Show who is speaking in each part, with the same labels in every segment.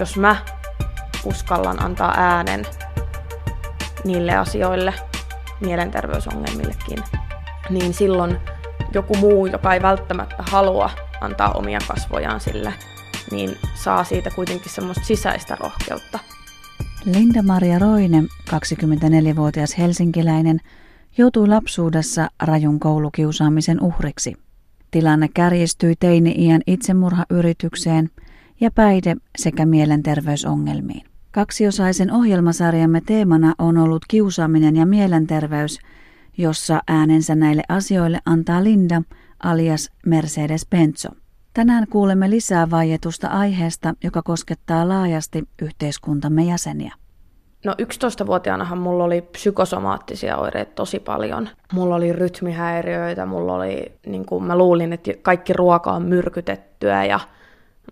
Speaker 1: jos mä uskallan antaa äänen niille asioille, mielenterveysongelmillekin, niin silloin joku muu, joka ei välttämättä halua antaa omia kasvojaan sille, niin saa siitä kuitenkin semmoista sisäistä rohkeutta.
Speaker 2: Linda-Maria Roine, 24-vuotias helsinkiläinen, joutui lapsuudessa rajun koulukiusaamisen uhriksi. Tilanne kärjistyi teini-iän itsemurhayritykseen ja päihde- sekä mielenterveysongelmiin. Kaksiosaisen ohjelmasarjamme teemana on ollut kiusaaminen ja mielenterveys, jossa äänensä näille asioille antaa Linda alias Mercedes Benzo. Tänään kuulemme lisää vaietusta aiheesta, joka koskettaa laajasti yhteiskuntamme jäseniä.
Speaker 1: No 11-vuotiaanahan mulla oli psykosomaattisia oireita tosi paljon. Mulla oli rytmihäiriöitä, mulla oli, niin kuin mä luulin, että kaikki ruoka on myrkytettyä ja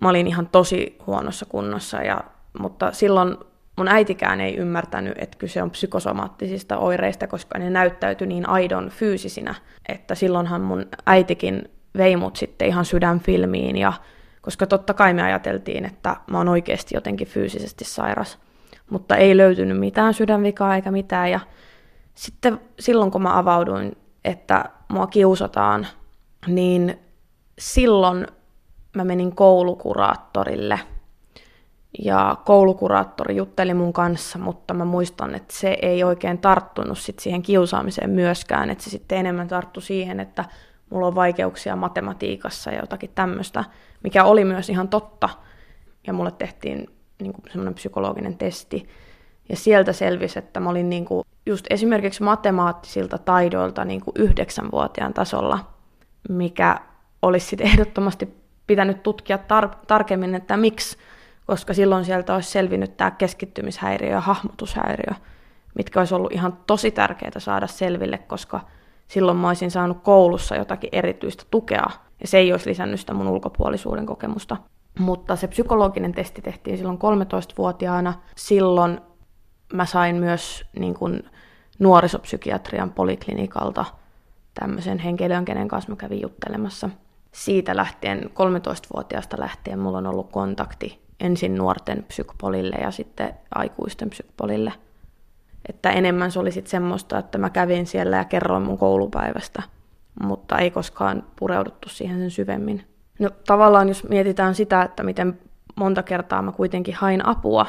Speaker 1: mä olin ihan tosi huonossa kunnossa. Ja, mutta silloin mun äitikään ei ymmärtänyt, että kyse on psykosomaattisista oireista, koska ne näyttäytyi niin aidon fyysisinä, että silloinhan mun äitikin vei mut sitten ihan sydänfilmiin, ja, koska totta kai me ajateltiin, että mä oon oikeasti jotenkin fyysisesti sairas, mutta ei löytynyt mitään sydänvikaa eikä mitään, ja sitten silloin kun mä avauduin, että mua kiusataan, niin silloin mä menin koulukuraattorille – ja koulukuraattori jutteli mun kanssa, mutta mä muistan, että se ei oikein tarttunut sit siihen kiusaamiseen myöskään, että se sitten enemmän tarttu siihen, että mulla on vaikeuksia matematiikassa ja jotakin tämmöistä, mikä oli myös ihan totta. Ja mulle tehtiin niin semmoinen psykologinen testi. Ja sieltä selvisi, että mä olin niin kuin, just esimerkiksi matemaattisilta taidoilta niin kuin yhdeksänvuotiaan tasolla, mikä olisi sitten ehdottomasti pitänyt tutkia tar- tarkemmin, että miksi koska silloin sieltä olisi selvinnyt tämä keskittymishäiriö ja hahmotushäiriö, mitkä olisi ollut ihan tosi tärkeää saada selville, koska silloin mä olisin saanut koulussa jotakin erityistä tukea, ja se ei olisi lisännyt sitä mun ulkopuolisuuden kokemusta. Mutta se psykologinen testi tehtiin silloin 13-vuotiaana. Silloin mä sain myös niin kuin nuorisopsykiatrian poliklinikalta tämmöisen henkilön, kenen kanssa mä kävin juttelemassa. Siitä lähtien, 13-vuotiaasta lähtien, mulla on ollut kontakti ensin nuorten psykopolille ja sitten aikuisten psykopolille. Että enemmän se oli sitten semmoista, että mä kävin siellä ja kerroin mun koulupäivästä, mutta ei koskaan pureuduttu siihen sen syvemmin. No tavallaan jos mietitään sitä, että miten monta kertaa mä kuitenkin hain apua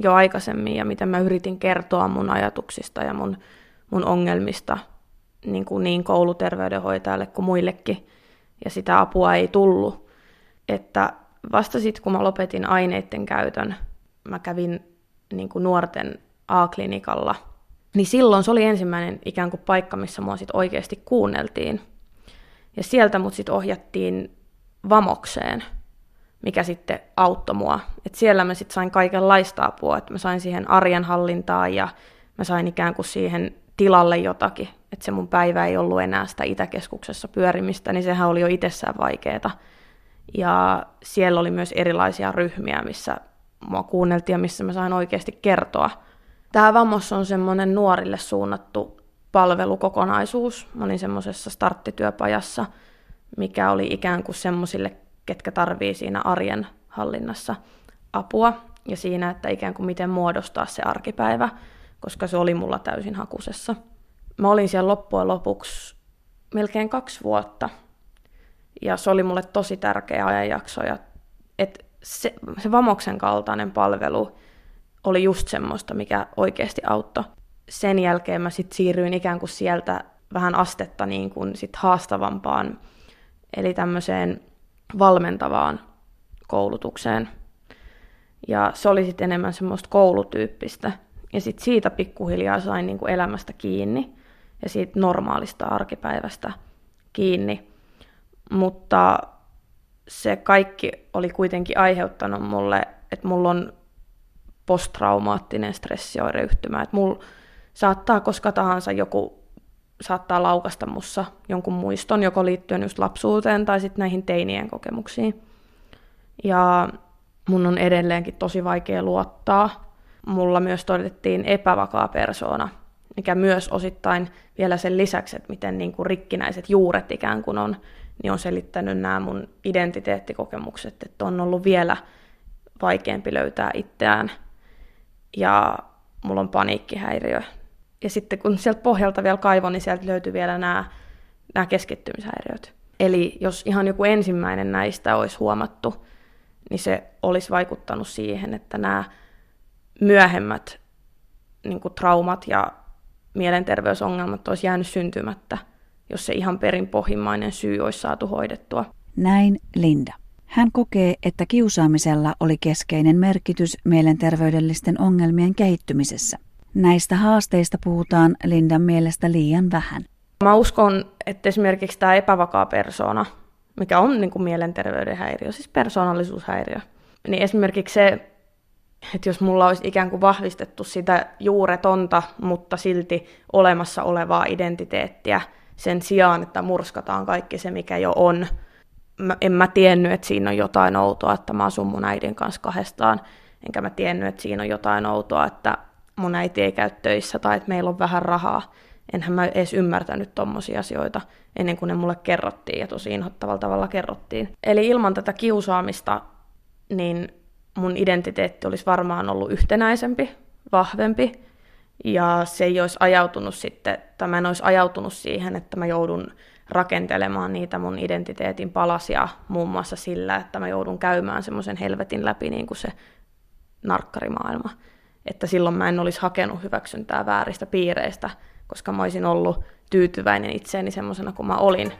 Speaker 1: jo aikaisemmin ja miten mä yritin kertoa mun ajatuksista ja mun, mun ongelmista niin, kuin niin kouluterveydenhoitajalle kuin muillekin, ja sitä apua ei tullut. Että vasta sitten, kun mä lopetin aineiden käytön, mä kävin niin kuin nuorten A-klinikalla, niin silloin se oli ensimmäinen ikään kuin paikka, missä mua sit oikeasti kuunneltiin. Ja sieltä mut sitten ohjattiin vamokseen, mikä sitten auttoi mua. Et siellä mä sitten sain kaikenlaista apua, että mä sain siihen arjen hallintaan ja mä sain ikään kuin siihen tilalle jotakin. Että se mun päivä ei ollut enää sitä Itäkeskuksessa pyörimistä, niin sehän oli jo itsessään vaikeaa. Ja siellä oli myös erilaisia ryhmiä, missä mua kuunneltiin ja missä mä sain oikeasti kertoa. Tämä Vamos on semmoinen nuorille suunnattu palvelukokonaisuus. Mä olin semmoisessa starttityöpajassa, mikä oli ikään kuin semmoisille, ketkä tarvii siinä arjen hallinnassa apua ja siinä, että ikään kuin miten muodostaa se arkipäivä, koska se oli mulla täysin hakusessa. Mä olin siellä loppujen lopuksi melkein kaksi vuotta – ja se oli mulle tosi tärkeä ajanjakso. Ja, et se, se Vamoksen kaltainen palvelu oli just semmoista, mikä oikeasti auttoi. Sen jälkeen mä sitten siirryin ikään kuin sieltä vähän astetta niin kuin sit haastavampaan, eli tämmöiseen valmentavaan koulutukseen. Ja se oli sitten enemmän semmoista koulutyyppistä. Ja sitten siitä pikkuhiljaa sain niin kuin elämästä kiinni ja siitä normaalista arkipäivästä kiinni mutta se kaikki oli kuitenkin aiheuttanut mulle, että mulla on posttraumaattinen stressioireyhtymä, että mulla saattaa koska tahansa joku saattaa laukasta mussa jonkun muiston, joko liittyen just lapsuuteen tai sitten näihin teinien kokemuksiin. Ja mun on edelleenkin tosi vaikea luottaa. Mulla myös todettiin epävakaa persoona, mikä myös osittain vielä sen lisäksi, että miten niin kuin rikkinäiset juuret ikään kuin on, niin on selittänyt nämä mun identiteettikokemukset, että on ollut vielä vaikeampi löytää itseään ja mulla on paniikkihäiriö. Ja sitten kun sieltä pohjalta vielä kaivon, niin sieltä löytyy vielä nämä, nämä keskittymishäiriöt. Eli jos ihan joku ensimmäinen näistä olisi huomattu, niin se olisi vaikuttanut siihen, että nämä myöhemmät niin kuin traumat ja mielenterveysongelmat olisi jäänyt syntymättä, jos se ihan perinpohjimmainen syy olisi saatu hoidettua.
Speaker 2: Näin Linda. Hän kokee, että kiusaamisella oli keskeinen merkitys mielenterveydellisten ongelmien kehittymisessä. Näistä haasteista puhutaan Lindan mielestä liian vähän.
Speaker 1: Mä uskon, että esimerkiksi tämä epävakaa persona, mikä on niin kuin mielenterveyden häiriö, siis persoonallisuushäiriö, niin esimerkiksi se, että jos mulla olisi ikään kuin vahvistettu sitä juuretonta, mutta silti olemassa olevaa identiteettiä sen sijaan, että murskataan kaikki se, mikä jo on, mä, en mä tiennyt, että siinä on jotain outoa, että mä asun mun äidin kanssa kahdestaan, enkä mä tiennyt, että siinä on jotain outoa, että mun äiti ei käy töissä tai että meillä on vähän rahaa. Enhän mä edes ymmärtänyt tommosia asioita ennen kuin ne mulle kerrottiin ja tosi inhottavalla tavalla kerrottiin. Eli ilman tätä kiusaamista, niin mun identiteetti olisi varmaan ollut yhtenäisempi, vahvempi, ja se ei olisi ajautunut sitten, tai mä en olisi ajautunut siihen, että mä joudun rakentelemaan niitä mun identiteetin palasia muun muassa sillä, että mä joudun käymään semmoisen helvetin läpi niin kuin se narkkarimaailma. Että silloin mä en olisi hakenut hyväksyntää vääristä piireistä, koska mä olisin ollut tyytyväinen itseeni semmoisena kuin mä olin.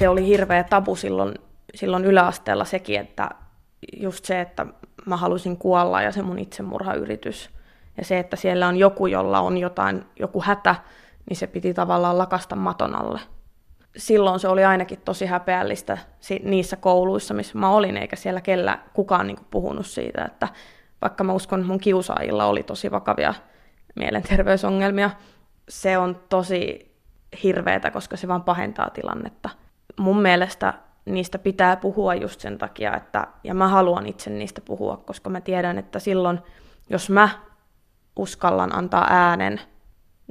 Speaker 1: Se oli hirveä tabu silloin, silloin yläasteella sekin, että just se, että mä halusin kuolla ja se mun itsemurhayritys. Ja se, että siellä on joku, jolla on jotain, joku hätä, niin se piti tavallaan lakasta maton alle. Silloin se oli ainakin tosi häpeällistä niissä kouluissa, missä mä olin, eikä siellä kellä kukaan niin puhunut siitä, että vaikka mä uskon, että mun kiusaajilla oli tosi vakavia mielenterveysongelmia, se on tosi hirveätä, koska se vaan pahentaa tilannetta. Mun mielestä niistä pitää puhua just sen takia, että, ja mä haluan itse niistä puhua, koska mä tiedän, että silloin, jos mä uskallan antaa äänen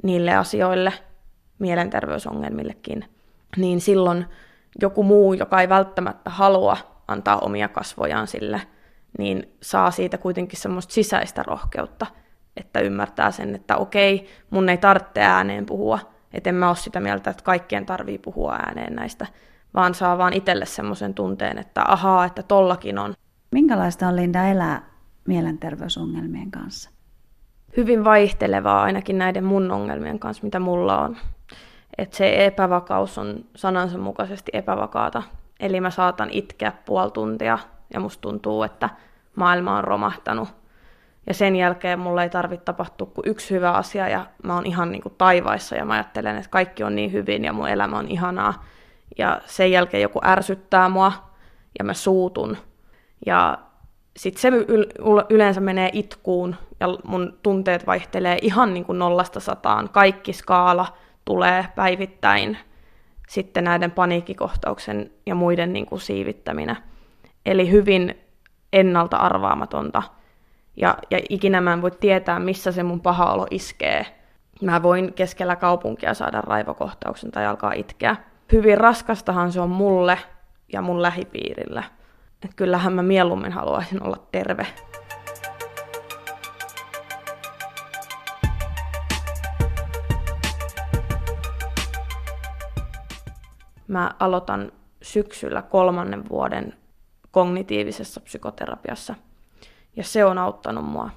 Speaker 1: niille asioille, mielenterveysongelmillekin, niin silloin joku muu, joka ei välttämättä halua antaa omia kasvojaan sille, niin saa siitä kuitenkin semmoista sisäistä rohkeutta, että ymmärtää sen, että okei, mun ei tarvitse ääneen puhua, että en mä ole sitä mieltä, että kaikkien tarvii puhua ääneen näistä vaan saa vaan itselle semmoisen tunteen, että ahaa, että tollakin on.
Speaker 2: Minkälaista on Linda elää mielenterveysongelmien kanssa?
Speaker 1: Hyvin vaihtelevaa ainakin näiden mun ongelmien kanssa, mitä mulla on. Että se epävakaus on sanansa mukaisesti epävakaata. Eli mä saatan itkeä puoli tuntia ja musta tuntuu, että maailma on romahtanut. Ja sen jälkeen mulla ei tarvitse tapahtua kuin yksi hyvä asia ja mä oon ihan niin kuin taivaissa ja mä ajattelen, että kaikki on niin hyvin ja mun elämä on ihanaa ja sen jälkeen joku ärsyttää mua ja mä suutun. Ja sitten se yleensä menee itkuun ja mun tunteet vaihtelee ihan niin kuin nollasta sataan. Kaikki skaala tulee päivittäin sitten näiden paniikkikohtauksen ja muiden niin kuin siivittäminä. Eli hyvin ennalta arvaamatonta. Ja, ja ikinä mä en voi tietää, missä se mun paha olo iskee. Mä voin keskellä kaupunkia saada raivokohtauksen tai alkaa itkeä hyvin raskastahan se on mulle ja mun lähipiirille. Et kyllähän mä mieluummin haluaisin olla terve. Mä aloitan syksyllä kolmannen vuoden kognitiivisessa psykoterapiassa. Ja se on auttanut mua.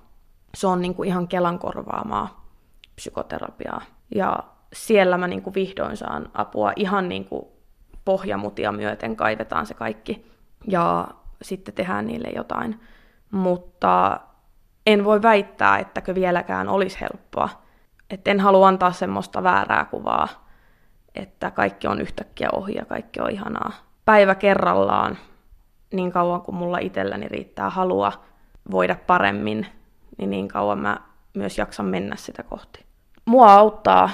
Speaker 1: Se on niinku ihan Kelan korvaamaa psykoterapiaa. Ja siellä mä niin kuin vihdoin saan apua ihan niin kuin pohjamutia myöten, kaivetaan se kaikki ja sitten tehdään niille jotain. Mutta en voi väittää, ettäkö vieläkään olisi helppoa. Et en halua antaa semmoista väärää kuvaa, että kaikki on yhtäkkiä ohi ja kaikki on ihanaa. Päivä kerrallaan, niin kauan kuin mulla itselläni riittää halua voida paremmin, niin niin kauan mä myös jaksan mennä sitä kohti. Mua auttaa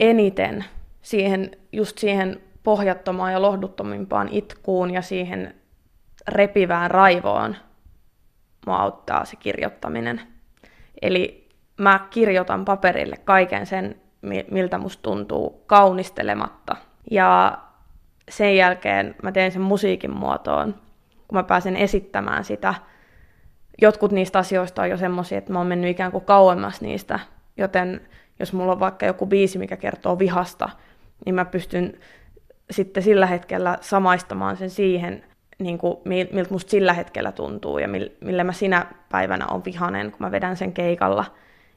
Speaker 1: eniten siihen, just siihen pohjattomaan ja lohduttomimpaan itkuun ja siihen repivään raivoon mua auttaa se kirjoittaminen. Eli mä kirjoitan paperille kaiken sen, miltä musta tuntuu kaunistelematta. Ja sen jälkeen mä teen sen musiikin muotoon, kun mä pääsen esittämään sitä. Jotkut niistä asioista on jo semmoisia, että mä oon mennyt ikään kuin kauemmas niistä, joten jos mulla on vaikka joku biisi, mikä kertoo vihasta, niin mä pystyn sitten sillä hetkellä samaistamaan sen siihen, niin kuin, miltä musta sillä hetkellä tuntuu ja millä mä sinä päivänä on vihanen, kun mä vedän sen keikalla.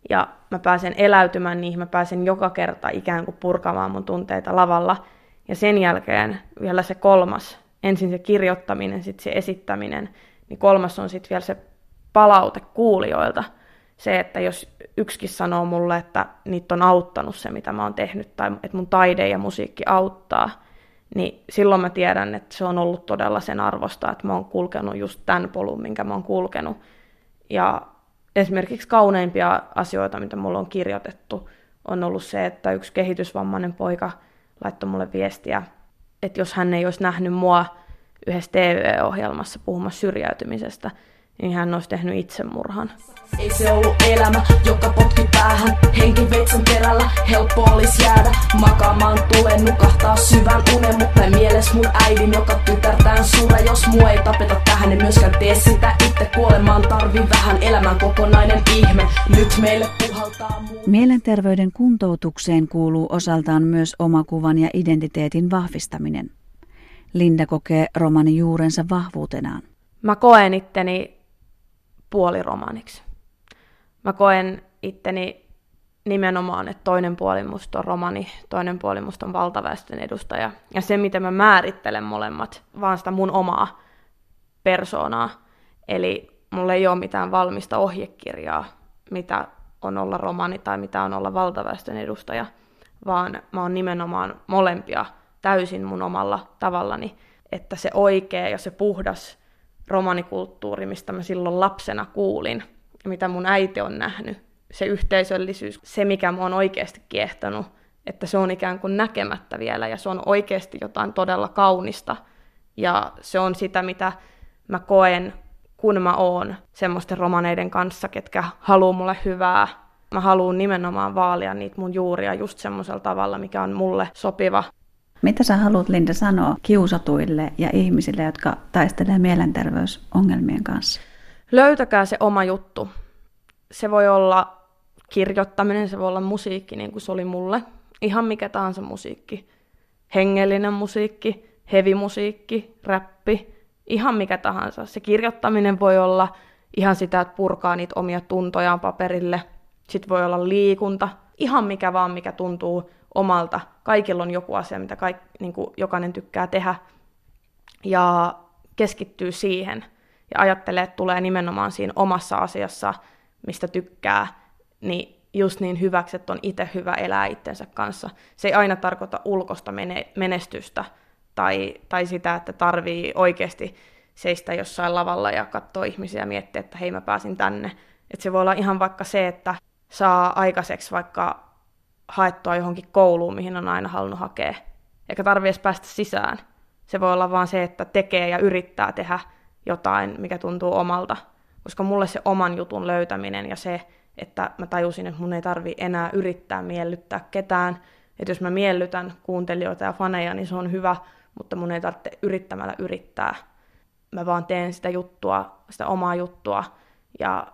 Speaker 1: Ja mä pääsen eläytymään niihin, mä pääsen joka kerta ikään kuin purkamaan mun tunteita lavalla. Ja sen jälkeen vielä se kolmas, ensin se kirjoittaminen, sitten se esittäminen, niin kolmas on sitten vielä se palaute kuulijoilta. Se, että jos yksikin sanoo mulle, että niitä on auttanut se, mitä mä oon tehnyt, tai että mun taide ja musiikki auttaa, niin silloin mä tiedän, että se on ollut todella sen arvosta, että mä oon kulkenut just tämän polun, minkä mä oon kulkenut. Ja esimerkiksi kauneimpia asioita, mitä mulla on kirjoitettu, on ollut se, että yksi kehitysvammainen poika laittoi mulle viestiä, että jos hän ei olisi nähnyt mua yhdessä TV-ohjelmassa puhumassa syrjäytymisestä, niin hän olisi tehnyt itsemurhan. Ei se ollut elämä, joka potki päähän Henki veitsen perällä, helppo olisi jäädä Makaamaan tulee nukahtaa syvän unen Mut näin mieles mun äidin, joka tytärtään sure Jos mua ei tapeta tähän, en myöskään tee sitä itse Kuolemaan tarvii vähän elämän kokonainen ihme Nyt meille puhaltaa muu
Speaker 2: Mielenterveyden kuntoutukseen kuuluu osaltaan myös omakuvan ja identiteetin vahvistaminen. Linda kokee romani juurensa vahvuutenaan.
Speaker 1: Mä koen itteni puoliromaniksi. Mä koen itteni nimenomaan, että toinen puoli musta on romani, toinen puoli musta on valtaväestön edustaja. Ja se, miten mä määrittelen molemmat, vaan sitä mun omaa persoonaa. Eli mulla ei ole mitään valmista ohjekirjaa, mitä on olla romani tai mitä on olla valtaväestön edustaja, vaan mä oon nimenomaan molempia täysin mun omalla tavallani, että se oikea ja se puhdas romanikulttuuri, mistä mä silloin lapsena kuulin, ja mitä mun äiti on nähnyt, se yhteisöllisyys, se mikä mua on oikeasti kiehtonut, että se on ikään kuin näkemättä vielä ja se on oikeasti jotain todella kaunista. Ja se on sitä, mitä mä koen, kun mä oon semmoisten romaneiden kanssa, ketkä haluaa mulle hyvää. Mä haluan nimenomaan vaalia niitä mun juuria just semmoisella tavalla, mikä on mulle sopiva.
Speaker 2: Mitä sä haluat, Linda, sanoa kiusatuille ja ihmisille, jotka taistelee mielenterveysongelmien kanssa?
Speaker 1: Löytäkää se oma juttu. Se voi olla kirjoittaminen, se voi olla musiikki, niin kuin se oli mulle. Ihan mikä tahansa musiikki. Hengellinen musiikki, hevimusiikki, räppi, ihan mikä tahansa. Se kirjoittaminen voi olla ihan sitä, että purkaa niitä omia tuntojaan paperille. Sitten voi olla liikunta, ihan mikä vaan, mikä tuntuu omalta. Kaikilla on joku asia, mitä kaik, niin kuin jokainen tykkää tehdä. Ja keskittyy siihen ja ajattelee, että tulee nimenomaan siinä omassa asiassa, mistä tykkää, niin just niin hyväksi, että on itse hyvä elää itsensä kanssa. Se ei aina tarkoita ulkosta menestystä tai, tai sitä, että tarvii oikeasti seistä jossain lavalla ja katsoa ihmisiä ja miettiä, että hei mä pääsin tänne. Että se voi olla ihan vaikka se, että saa aikaiseksi vaikka haettua johonkin kouluun, mihin on aina halunnut hakea. Eikä tarvitse edes päästä sisään. Se voi olla vaan se, että tekee ja yrittää tehdä jotain, mikä tuntuu omalta. Koska mulle se oman jutun löytäminen ja se, että mä tajusin, että mun ei tarvi enää yrittää miellyttää ketään. Että jos mä miellytän kuuntelijoita ja faneja, niin se on hyvä, mutta mun ei tarvitse yrittämällä yrittää. Mä vaan teen sitä juttua, sitä omaa juttua ja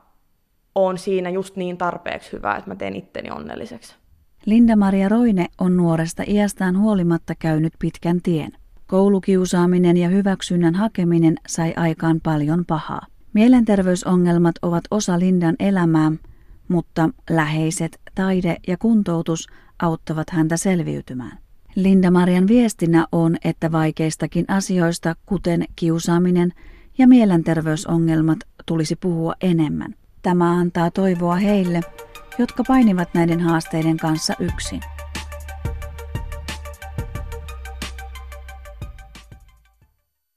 Speaker 1: on siinä just niin tarpeeksi hyvä, että mä teen itteni onnelliseksi.
Speaker 2: Linda-Maria Roine on nuoresta iästään huolimatta käynyt pitkän tien. Koulukiusaaminen ja hyväksynnän hakeminen sai aikaan paljon pahaa. Mielenterveysongelmat ovat osa Lindan elämää, mutta läheiset, taide ja kuntoutus auttavat häntä selviytymään. Linda-Marian viestinä on, että vaikeistakin asioista, kuten kiusaaminen ja mielenterveysongelmat, tulisi puhua enemmän. Tämä antaa toivoa heille, jotka painivat näiden haasteiden kanssa yksin.